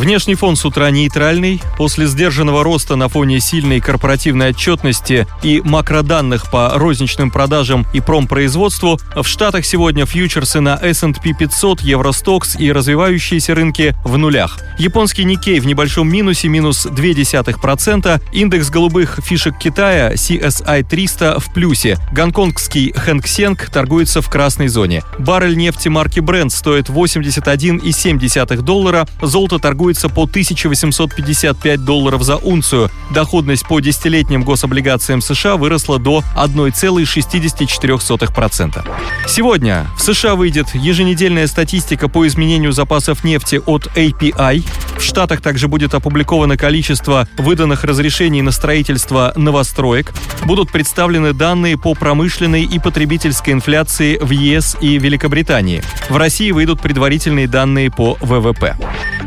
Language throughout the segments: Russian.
Внешний фон с утра нейтральный. После сдержанного роста на фоне сильной корпоративной отчетности и макроданных по розничным продажам и промпроизводству, в Штатах сегодня фьючерсы на S&P 500, Евростокс и развивающиеся рынки в нулях. Японский Никей в небольшом минусе, минус 0,2%. Индекс голубых фишек Китая, CSI 300 в плюсе. Гонконгский Хэнк Сенг торгуется в красной зоне. Баррель нефти марки Brent стоит 81,7 доллара. Золото торгуется торгуется по 1855 долларов за унцию. Доходность по десятилетним гособлигациям США выросла до 1,64%. Сегодня в США выйдет еженедельная статистика по изменению запасов нефти от API. В Штатах также будет опубликовано количество выданных разрешений на строительство новостроек. Будут представлены данные по промышленной и потребительской инфляции в ЕС и Великобритании. В России выйдут предварительные данные по ВВП.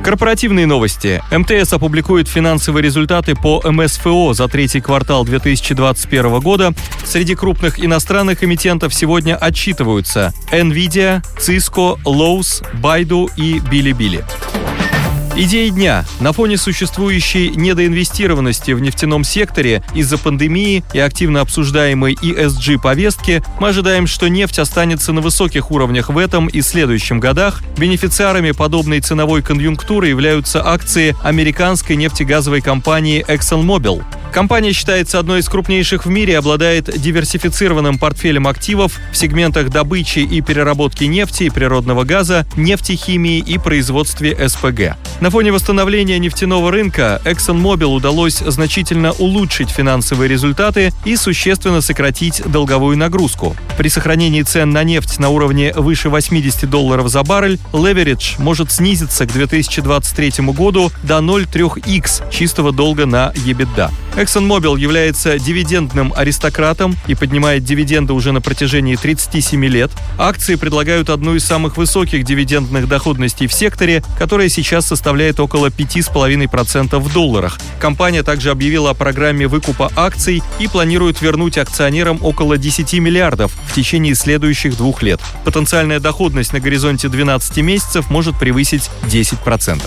Корпоративные новости. МТС опубликует финансовые результаты по МСФО за третий квартал 2021 года. Среди крупных иностранных эмитентов сегодня отчитываются Nvidia, Cisco, Lowe's, Baidu и Bilibili. Идеи дня. На фоне существующей недоинвестированности в нефтяном секторе из-за пандемии и активно обсуждаемой ESG-повестки мы ожидаем, что нефть останется на высоких уровнях в этом и следующем годах. Бенефициарами подобной ценовой конъюнктуры являются акции американской нефтегазовой компании ExxonMobil. Компания считается одной из крупнейших в мире, обладает диверсифицированным портфелем активов в сегментах добычи и переработки нефти и природного газа, нефтехимии и производстве СПГ. На фоне восстановления нефтяного рынка ExxonMobil удалось значительно улучшить финансовые результаты и существенно сократить долговую нагрузку. При сохранении цен на нефть на уровне выше 80 долларов за баррель, леверидж может снизиться к 2023 году до 0,3x чистого долга на EBITDA. ExxonMobil является дивидендным аристократом и поднимает дивиденды уже на протяжении 37 лет. Акции предлагают одну из самых высоких дивидендных доходностей в секторе, которая сейчас составляет около 5,5% в долларах. Компания также объявила о программе выкупа акций и планирует вернуть акционерам около 10 миллиардов в течение следующих двух лет. Потенциальная доходность на горизонте 12 месяцев может превысить 10%.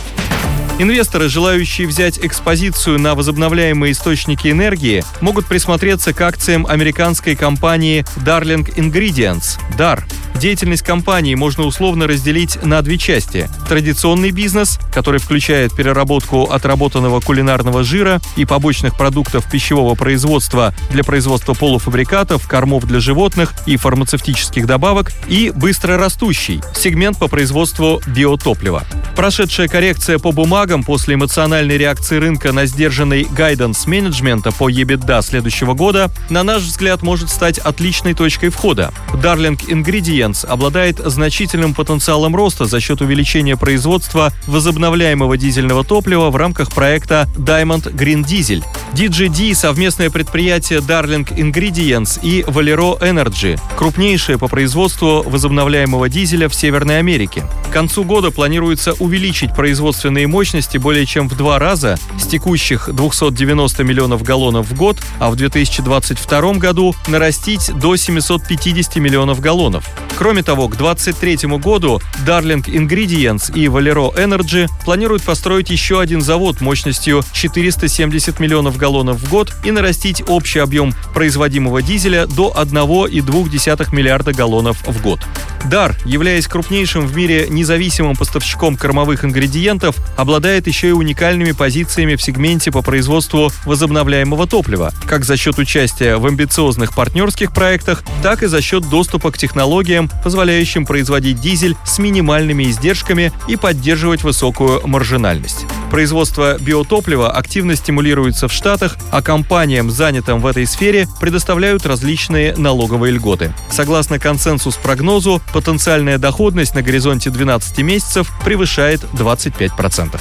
Инвесторы, желающие взять экспозицию на возобновляемые источники энергии, могут присмотреться к акциям американской компании Darling Ingredients – DAR. Деятельность компании можно условно разделить на две части. Традиционный бизнес, который включает переработку отработанного кулинарного жира и побочных продуктов пищевого производства для производства полуфабрикатов, кормов для животных и фармацевтических добавок, и быстро растущий сегмент по производству биотоплива. Прошедшая коррекция по бумагам после эмоциональной реакции рынка на сдержанный гайденс менеджмента по EBITDA следующего года, на наш взгляд, может стать отличной точкой входа. Darling Ingredients обладает значительным потенциалом роста за счет увеличения производства возобновляемого дизельного топлива в рамках проекта Diamond Green Diesel. DGD – совместное предприятие Darling Ingredients и Valero Energy, крупнейшее по производству возобновляемого дизеля в Северной Америке. К концу года планируется увеличить производственные мощности более чем в два раза с текущих 290 миллионов галлонов в год, а в 2022 году нарастить до 750 миллионов галлонов. Кроме того, к 2023 году Darling Ingredients и Valero Energy планируют построить еще один завод мощностью 470 миллионов галлонов в год и нарастить общий объем производимого дизеля до 1,2 миллиарда галлонов в год. Дар, являясь крупнейшим в мире независимым поставщиком кормовых ингредиентов, обладает еще и уникальными позициями в сегменте по производству возобновляемого топлива, как за счет участия в амбициозных партнерских проектах, так и за счет доступа к технологиям, позволяющим производить дизель с минимальными издержками и поддерживать высокую маржинальность. Производство биотоплива активно стимулируется в Штатах, а компаниям, занятым в этой сфере, предоставляют различные налоговые льготы. Согласно консенсус-прогнозу, потенциальная доходность на горизонте 12 месяцев превышает 25%.